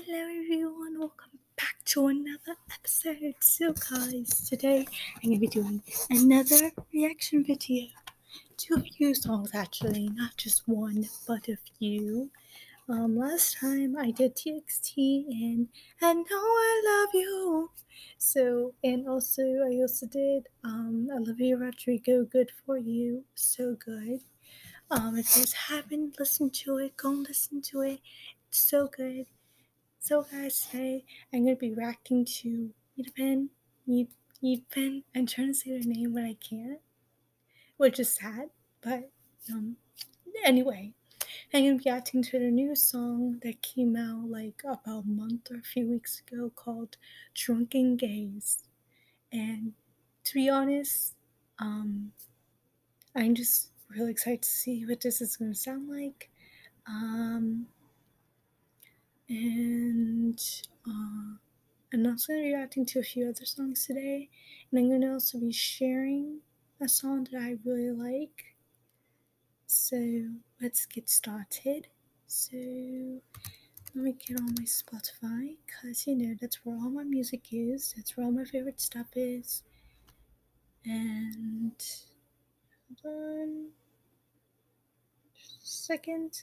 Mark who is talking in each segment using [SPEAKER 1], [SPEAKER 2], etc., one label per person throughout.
[SPEAKER 1] Hello everyone, welcome back to another episode. So guys, today I'm gonna be doing another reaction video to a few songs actually, not just one, but a few. Um, last time I did TXT and and now I love you. So and also I also did um Olivia Rodrigo, Good for You, so good. Um, if you haven't listened to it, go listen to it. It's so good. So guys, today I'm gonna be reacting to Yidpen, Yid, Yidpen. I'm trying to say their name, but I can't, which is sad. But um, anyway, I'm gonna be reacting to their new song that came out like about a month or a few weeks ago called "Drunken Gaze," and to be honest, um, I'm just really excited to see what this is gonna sound like. Um, and uh, I'm also going to be reacting to a few other songs today, and I'm going to also be sharing a song that I really like. So let's get started. So let me get on my Spotify because you know that's where all my music is, that's where all my favorite stuff is. And hold on just a second.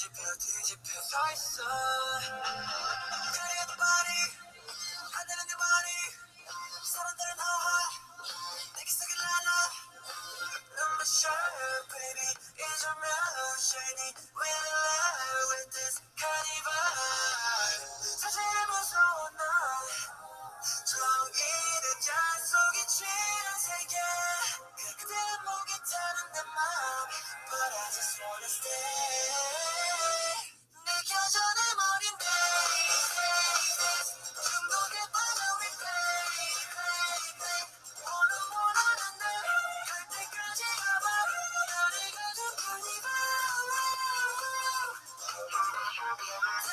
[SPEAKER 1] Did you feel, did you feel? Sorry, sir. Good. I'll be around.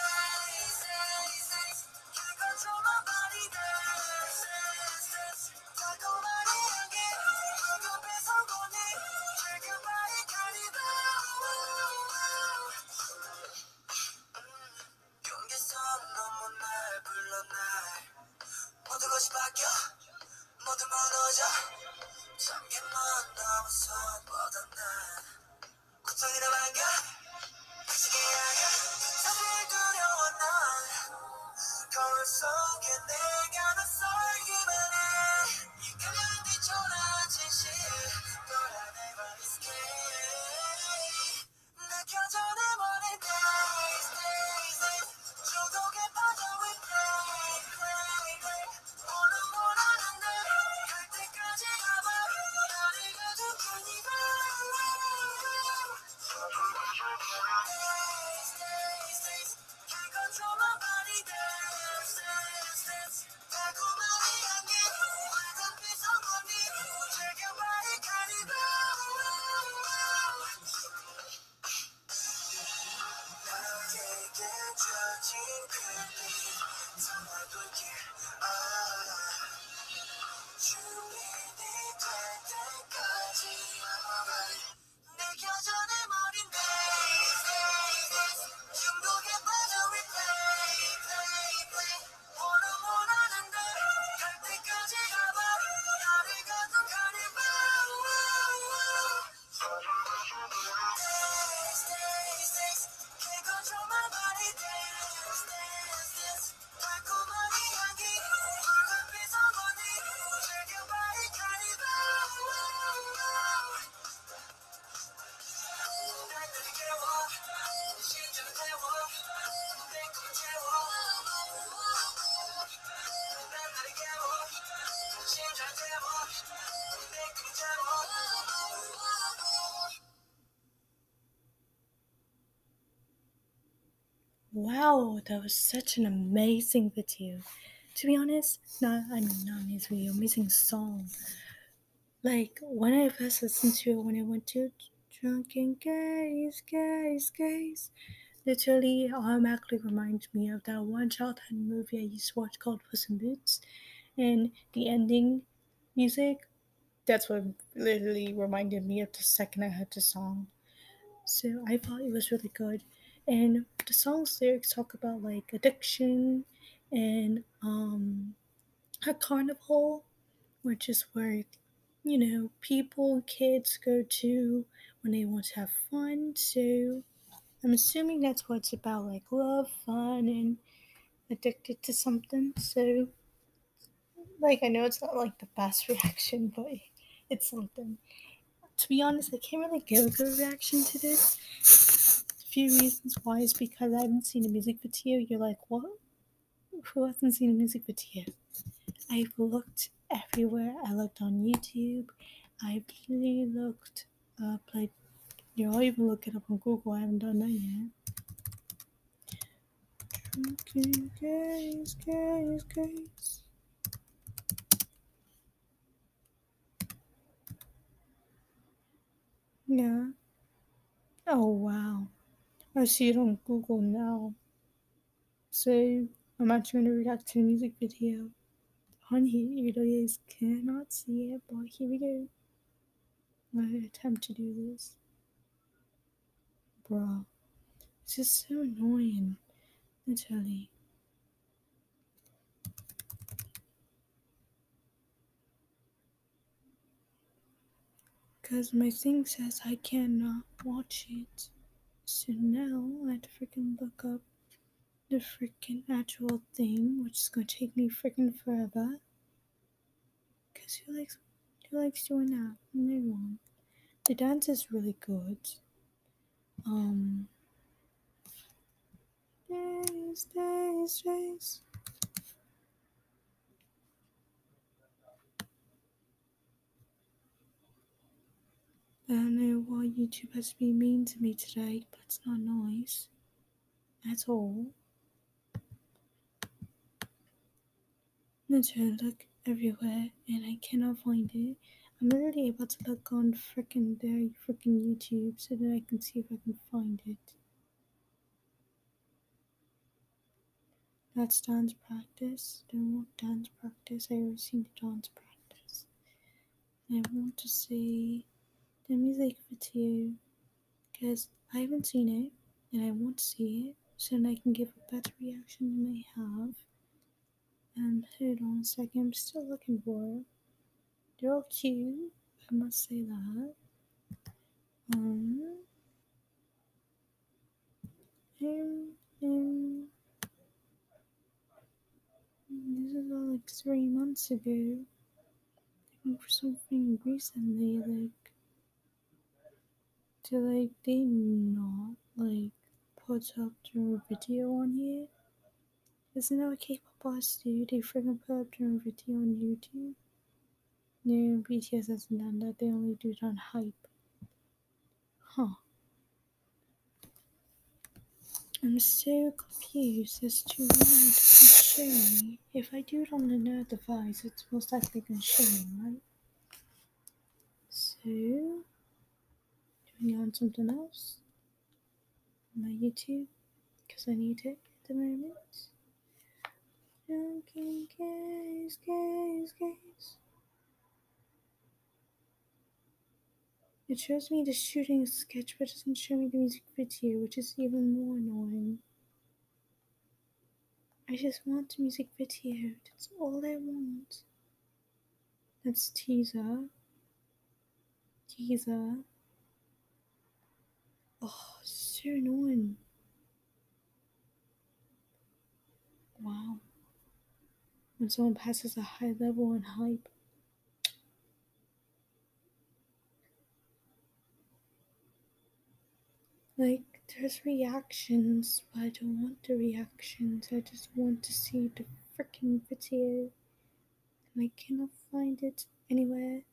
[SPEAKER 2] Wow, that was such an amazing video. To be honest, not I mean not amazing video, amazing song. Like when I first listened to it when I went to Drunken Gays, Gays, Gays, literally automatically reminds me of that one childhood movie I used to watch called Puss in Boots. And the ending music, that's what literally reminded me of the second I heard the song. So I thought it was really good. And the song's lyrics talk about like addiction and um a carnival, which is where you know people kids go to when they want to have fun. So I'm assuming that's what it's about, like love, fun, and addicted to something. So like I know it's not like the best reaction, but it's something. To be honest, I can't really give a good reaction to this. Few reasons why is because I haven't seen a music video. You're like, what? Who hasn't seen a music video? I've looked everywhere. I looked on YouTube. I've really looked up like you know, I'll even look it up on Google. I haven't done that yet. Gays, gays, gays. Yeah. Oh wow. I see it on Google now. So I'm actually gonna react to a music video. On here, you guys cannot see it, but here we go. I attempt to do this. Bruh. This is so annoying. Literally. Because my thing says I cannot watch it. So now I have to freaking look up the freaking actual thing, which is gonna take me freaking forever. Cause who likes who likes doing that? No one. The dance is really good. Um days, days, days. Don't know why YouTube has to be mean to me today, but it's not nice at all. I'm trying to look everywhere and I cannot find it. I'm literally about to look on freaking their freaking YouTube so that I can see if I can find it. That's dance practice. Don't want dance practice. I already seen the dance practice. I want to see the music video because I haven't seen it and I want to see it so that I can give a better reaction than I have. And hold on a second, I'm still looking for it. They're all cute, I must say that. Um, um, um, this is all like three months ago. Looking for something recently, like to like they not like put up their video on here? Isn't that what K-pop artists do? They freaking put up their video on YouTube. No, BTS hasn't done that. They only do it on HYBE. Huh. I'm so confused as to why it doesn't show me. If I do it on another device, it's most likely going to show me, right? So, doing on something else my YouTube because I need it at the moment. It shows me the shooting sketch, but doesn't show me the music video, which is even more annoying. I just want the music video. That's all I want. That's teaser. Teaser. Oh, so annoying. Wow. When someone passes a high level in hype. Like, there's reactions, but I don't want the reactions. I just want to see the freaking video. And I cannot find it anywhere.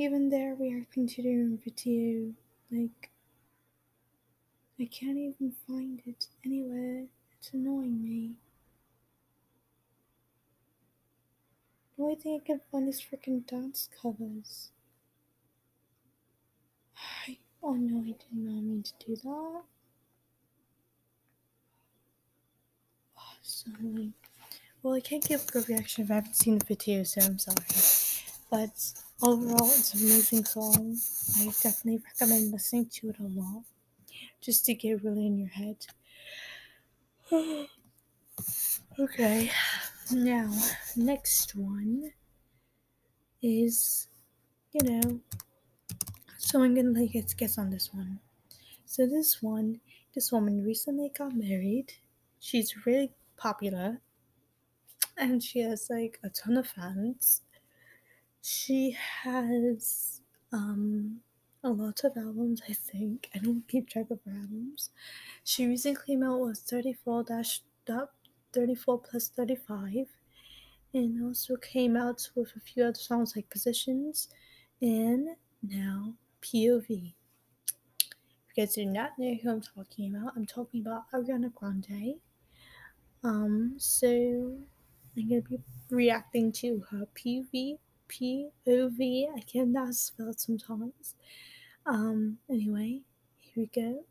[SPEAKER 2] Even there to their own video. Like, I can't even find it anywhere. It's annoying me. The only thing I can find is freaking dance covers. I, oh no, I did not mean to do that. Oh. Well, I can't give a good reaction if I haven't seen the video, so I'm sorry. But overall, it's an amazing song. I definitely recommend listening to it a lot just to get really in your head. okay, now, next one is, you know, so I'm gonna like get guess on this one. So this one, this woman recently got married. She's really popular, and she has like a ton of fans. She has um a lot of albums, I think. I don't keep track of her albums. She recently came out with 34 dash 34 plus 35 and also came out with a few other songs like Positions and now POV. If you guys do not know who I'm talking about, I'm talking about Ariana Grande. Um, so I'm gonna be reacting to her PV POV. I cannot spell it sometimes. Um, anyway, here we go.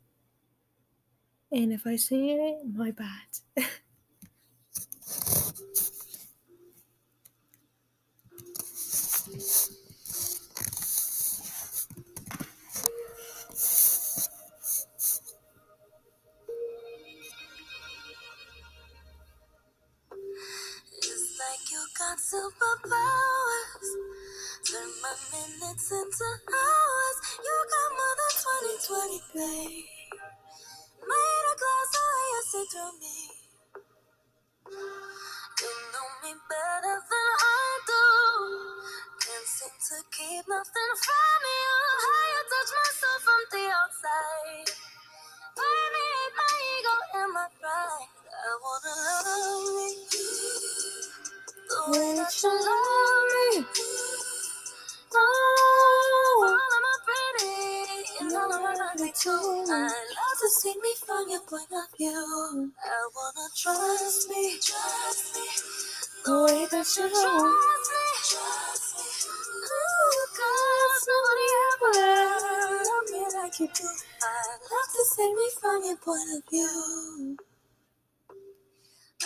[SPEAKER 2] And if I sing it, my bad.
[SPEAKER 3] got superpowers.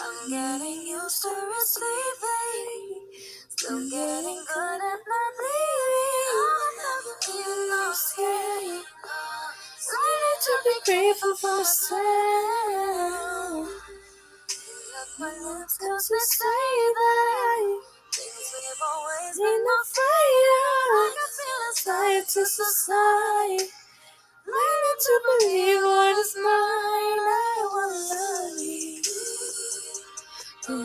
[SPEAKER 3] I'm getting used to receiving. Still getting good at not leaving. I'm never being scared. Learning to be grateful for myself. My lips cause we say that things we've always been afraid of. I can feel inside to society. Learning to believe what is mine. I wanna love you Oh,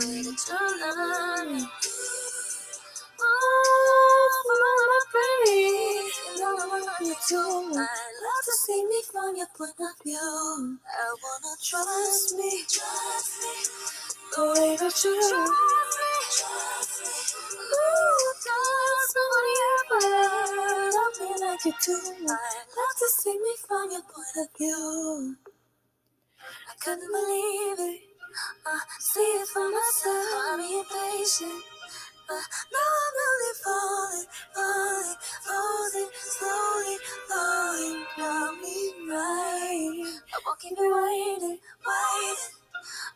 [SPEAKER 3] you. I love to see me from your point of view. I wanna trust me, trust me, the way that you trust me, trust me. Ever me like you do. I love to see me from your point of view. I couldn't believe it. I see it for myself. I'm being patient. But now I'm really falling, falling, falling, slowly falling down me right. I won't keep it waiting, waiting.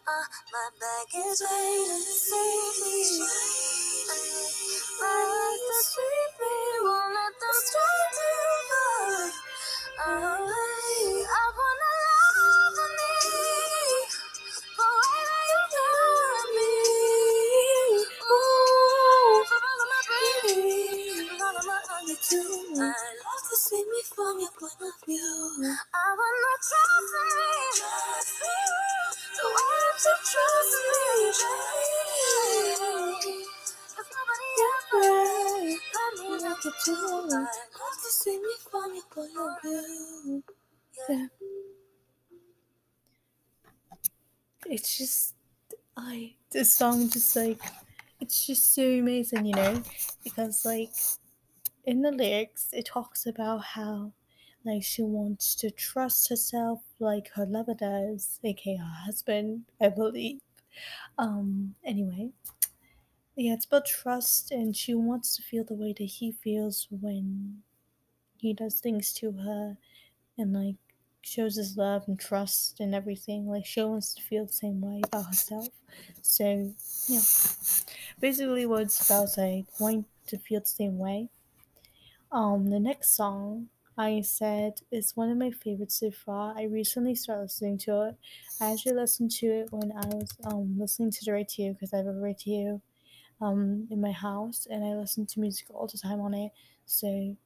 [SPEAKER 3] Uh, my bag is waiting see me. Like the sleeping, won't let them start to fall. I wanna I love to see me from your point of view. I wanna trust me, trust me. The way you trust me. Cause nobody ever let me do. I love to see me from your point of view. Yeah.
[SPEAKER 2] It's just, I, this song just like, it's just so amazing, you know? Because like, in the lyrics, it talks about how like she wants to trust herself like her lover does, aka her husband, I believe. Um, anyway, yeah, it's about trust, and she wants to feel the way that he feels when he does things to her and like shows his love and trust and everything. Like she wants to feel the same way about herself. So yeah, basically, what it's about is like wanting to feel the same way. Um, the next song I said is one of my favorites so far. I recently started listening to it. I actually listened to it when I was um listening to the radio because I have a radio um in my house and I listen to music all the time on it. So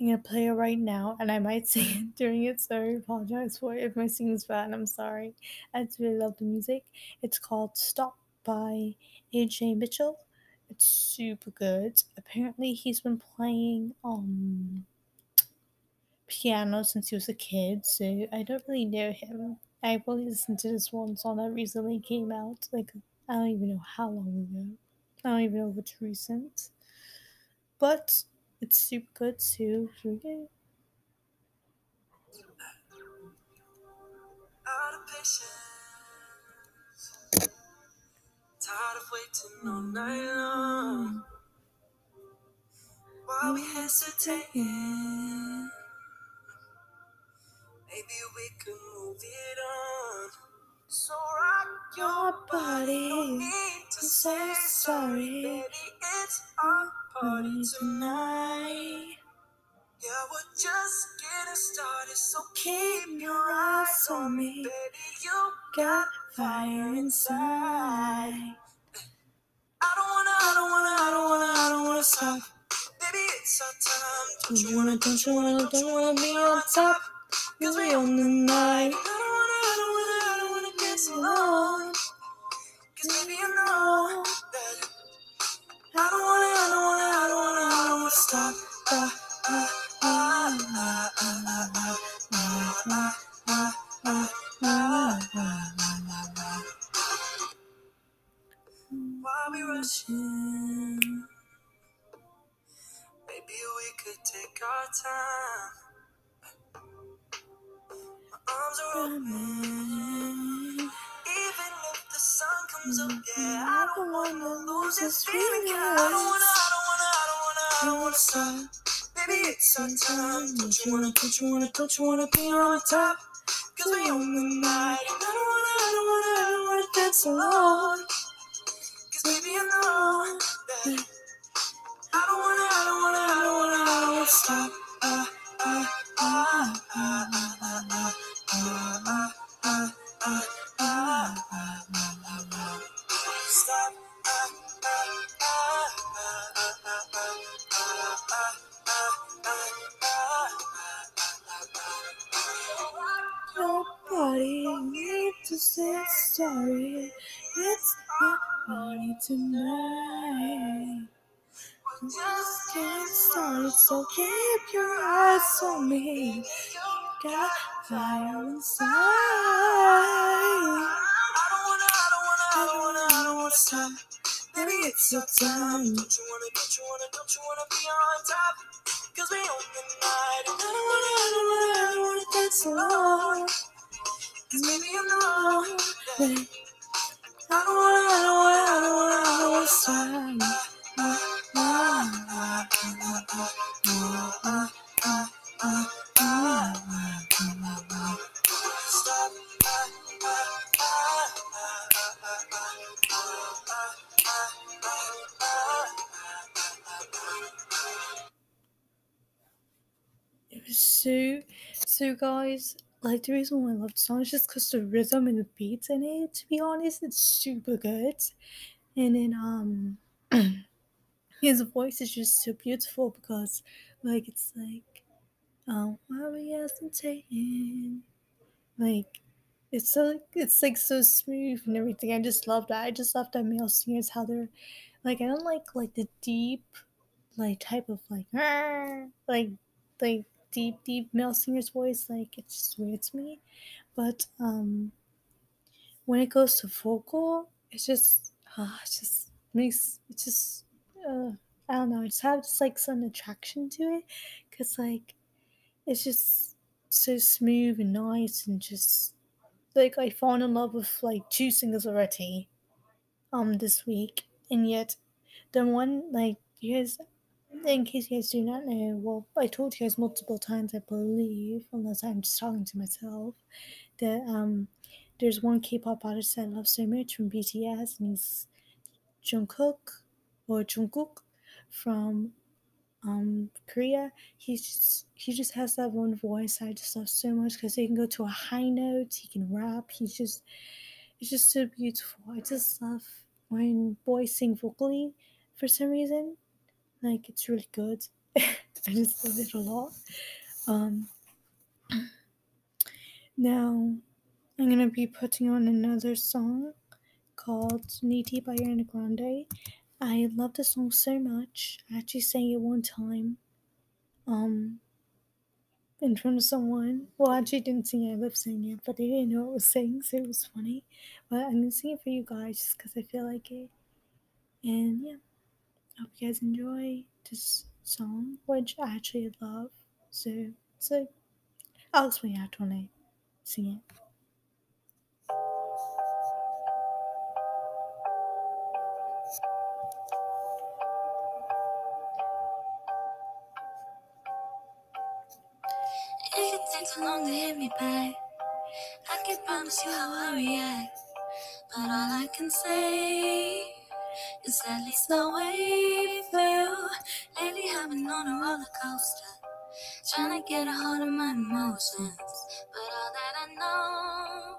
[SPEAKER 2] I'm gonna play it right now, and I might sing it during it, so I apologize for it if my singing's bad. I'm sorry. I just really love the music. It's called "Stop" by AJ Mitchell. It's super good. Apparently, he's been playing um piano since he was a kid, so I don't really know him. I only listened to this one song that recently came out. Like I don't even know how long ago. I don't even know if it's recent. But it's super good too. So yeah.
[SPEAKER 1] out of patience. Tired of waiting all night long. While we hesitating, maybe we could move it on. So rock your body. No need to say sorry, baby. It's our party tonight. Yeah, we're just getting started, so keep your eyes on me. Baby, you got fire inside. I don't wanna, I don't wanna, I don't wanna, I don't wanna stop. Baby, it's our time. Don't you wanna, don't you wanna, don't you wanna be on top? Cause we own the night. I don't wanna, I don't wanna, I don't wanna dance alone. Cause baby, you know that I don't wanna, I don't wanna, I don't wanna, I don't wanna stop. We? Maybe we could take our time. My arms are open. Even if the sun comes up, yeah, I don't wanna lose this feeling. Yeah, I don't wanna, I don't wanna, I don't wanna, I don't wanna stop. Baby, it's our time. Don't you wanna, don't you wanna, don't you wanna be on top? Cause we own the night. And I don't wanna, I don't wanna, I don't wanna dance alone. Ah,
[SPEAKER 2] Nobody need to say sorry. It's our party tonight. Just getting started, so keep your eyes on me. You Got fire inside.
[SPEAKER 1] I don't wanna, I don't wanna, I don't wanna, I don't wanna stop. Baby, it's your time. Don't you wanna, don't you wanna, don't you wanna be on top? Cause we own the night. And I don't wanna, I don't wanna, I don't wanna dance alone. Cause baby, you know that I don't wanna, I don't wanna, I don't wanna, I don't wanna stop.
[SPEAKER 2] So, so guys. Like the reason why I love the song is just because the rhythm and the beats in it. To be honest, it's super good. And then um, his voice is just so beautiful because like it's like, um, why we hesitating? Like it's so it's like so smooth and everything. I just love that. I just love that male singers how they're like I don't like like the deep like type of like like like deep deep male singer's voice like it's just weird to me. But um when it goes to vocal, it's just uh, it just makes it just uh, I don't know. I just have just like some attraction to it because like it's just so smooth and nice and just like I fall in love with like two singles already um this week and yet the one like you guys in case you guys do not know well I told you guys multiple times I believe unless I'm just talking to myself that um there's one K-pop artist I love so much from BTS and he's Jungkook or Jungkook from um Korea. He's just he just has that one voice I just love so much because he can go to a high note, he can rap, he's just it's just so beautiful. I just love when boys sing vocally for some reason. Like it's really good. I just love it a lot. Um now I'm gonna be putting on another song called Needy by Ariana Grande. I love the song so much. I actually sang it one time. Um in front of someone. Well I actually didn't sing it, I lip sang it, but they didn't know what I was saying, so it was funny. But I'm gonna sing it for you guys just because I feel like it. And yeah. I hope you guys enjoy this song, which I actually love. So like I'll explain after when I sing it.
[SPEAKER 3] Me back, I can promise you how I react. But all I can say is at least the way you feel. Lately, I've been on a roller coaster, trying to get a hold of my emotions. But all that I know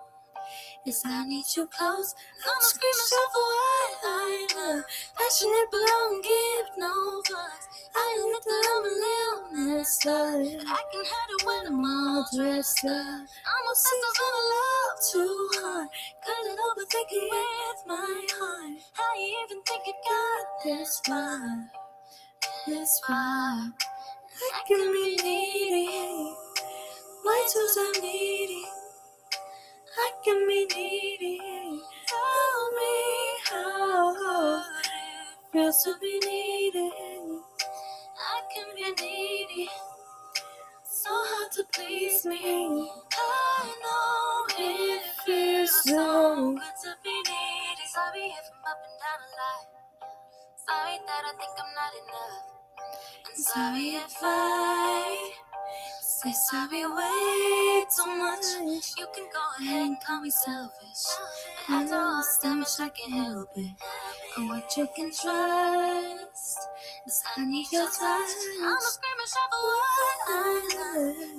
[SPEAKER 3] is I need you close. I'ma scream myself for what I love. Passionate, but I don't give no fucks. That I'm a little messed up. But I can hide it when I'm all dressed up. I'm obsessed with love too hard. Couldn't overthink it with my heart. How you even think it got this far? This far. I can be needy. Why too so needy? I can be needy. Tell me how it feels to be needy. To please me. I know it feels so good to be needy. Sorry if I'm up and down a lot. Sorry that I think I'm not enough. And sorry if I say sorry way too much. You can go ahead and call me selfish. But after all this damage, I can't help it. And what you can trust is I need your touch. I'ma scream for what I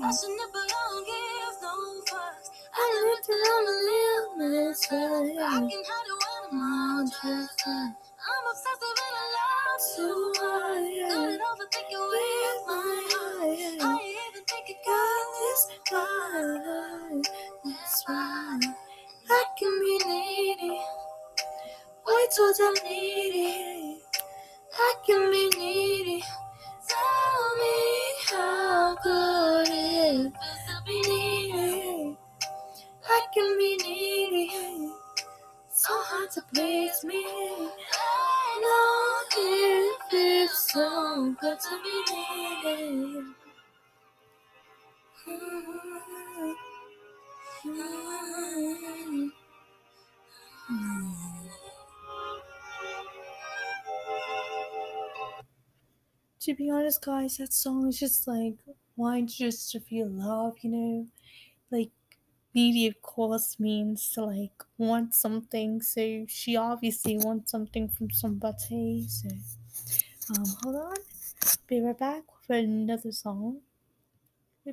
[SPEAKER 3] love. Passionate, but I don't give no fucks. I admit that I'm a little messed. I can hide it when I'm To be
[SPEAKER 2] honest, guys, that song is just like why just to feel love, you know? Like needy of course means to like want something, so she obviously wants something from somebody. So um hold on. Be right back with another song.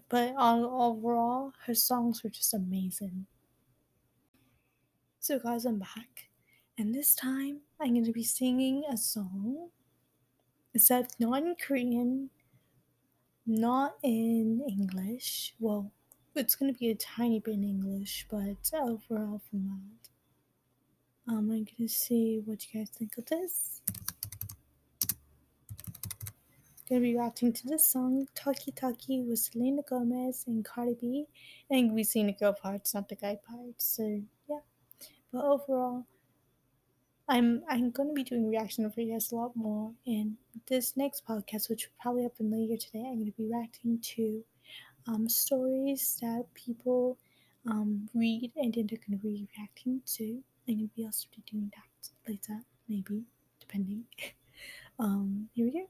[SPEAKER 2] But uh, overall, her songs were just amazing. So, guys, I'm back, and this time I'm going to be singing a song. Except not in Korean, not in English. Well, it's going to be a tiny bit in English, but overall from that. Um, I'm going to see what you guys think of this. Gonna be reacting to this song, Taki Taki, with Selena Gomez and Cardi B. And we seen the girl parts, not the guy parts. So yeah. But overall, I'm I'm going to be doing reaction videos a lot more. In this next podcast, which will probably happen later today, I'm going to be reacting to um, stories that people um, read and then they're going to be reacting to. I'm going to be also doing that later, maybe, depending. um, here we go.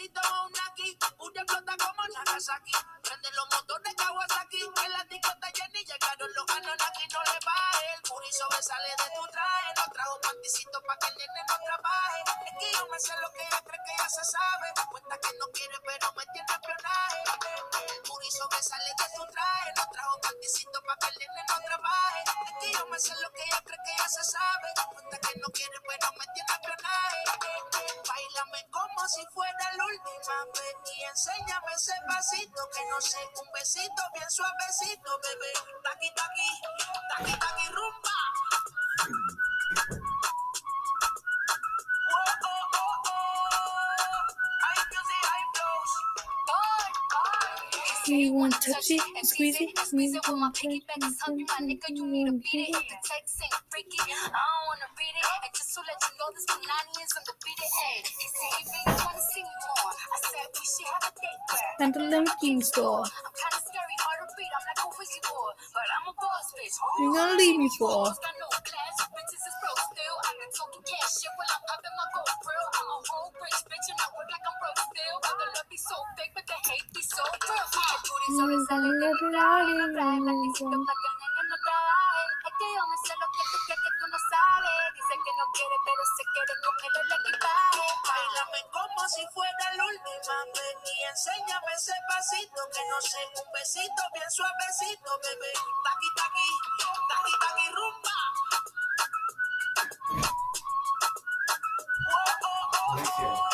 [SPEAKER 4] Quieres un besito o un aquí, una flota como Nagasaki. Prende los motores Kawasaki, que la discota llena y llegaron los Anunnaki, no le baje. El puri sobresale de tu traje, no trajo panticito pa' que el nene no trabaje. Es que yo me sé lo que ella cree que ya se sabe. Cuenta que no quiere, pero me tiene espionaje. El puri sobresale de tu traje, no trajo panticito pa' que el nene no trabaje. Es que yo me sé lo que ella cree que ya se sabe. Cuenta que no quiere, pero me tiene espionaje. Como si fuera la última vez y enséñame ese pasito que no sé, un besito bien suavecito, bebé. Taqui taqui, taqui taqui rumba. Oh, oh, oh, oh.
[SPEAKER 2] You want to touch it, squeeze it,
[SPEAKER 5] Squeeze it with my piggyback hungry, my nigga. You need to beat it. The text ain't freaky. I don't wanna to let you know, this is undefeated. Hey, he said he really wanna see me more. I said we should have a date where
[SPEAKER 2] And the linking store.
[SPEAKER 5] I'm kinda scary, hard to read. I'm like a boy, but I'm a boss bitch.
[SPEAKER 2] You gonna leave me for?
[SPEAKER 5] Got no class, bitches is broke still. I can talking cash shit
[SPEAKER 4] ese pasito que no sé, un besito bien suavecito, bebé. Taqui taqui, taqui taqui rumba. Oh, oh, oh, oh.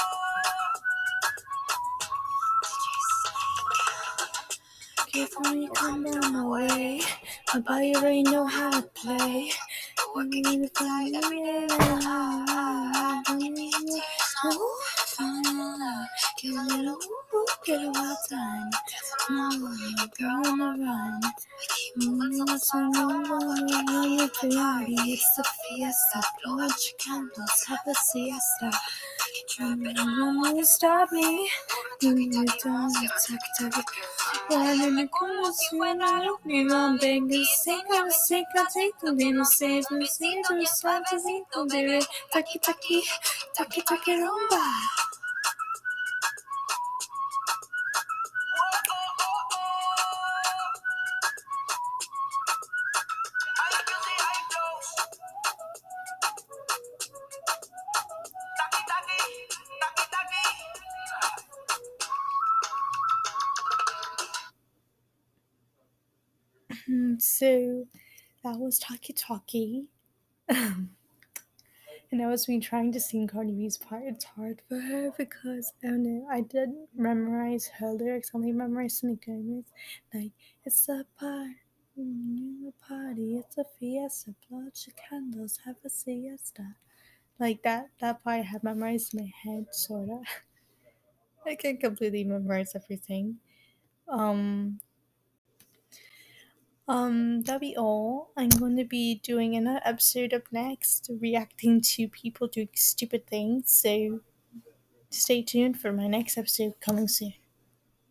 [SPEAKER 2] Come down my way, my body already know how to play. You need to fly, in and high. Ooh, fall in love. Get a little ooh, a on. It's a fiesta. Blow out your candles, have a siesta. No one will stop me. Moving you down, tuck, tuck, Guardami como suena la última Venga, seca, seca, seca Vino, seis, no sé, no sabes, no bebé Taki, taki, taki, taki, rumba So that was Taki Taki. and I was been trying to sing Cardi B's part. It's hard for her because I don't know. I didn't memorize her lyrics. I only memorized Selena Gomez. Like it's a party, party, it's a fiesta. Blow your candles, have a siesta. Like that. That part I have memorized in my head, sorta. I can't completely memorize everything. Um, um, that'll be all. I'm going to be doing another episode up next, reacting to people doing stupid things. So stay tuned for my next episode coming soon.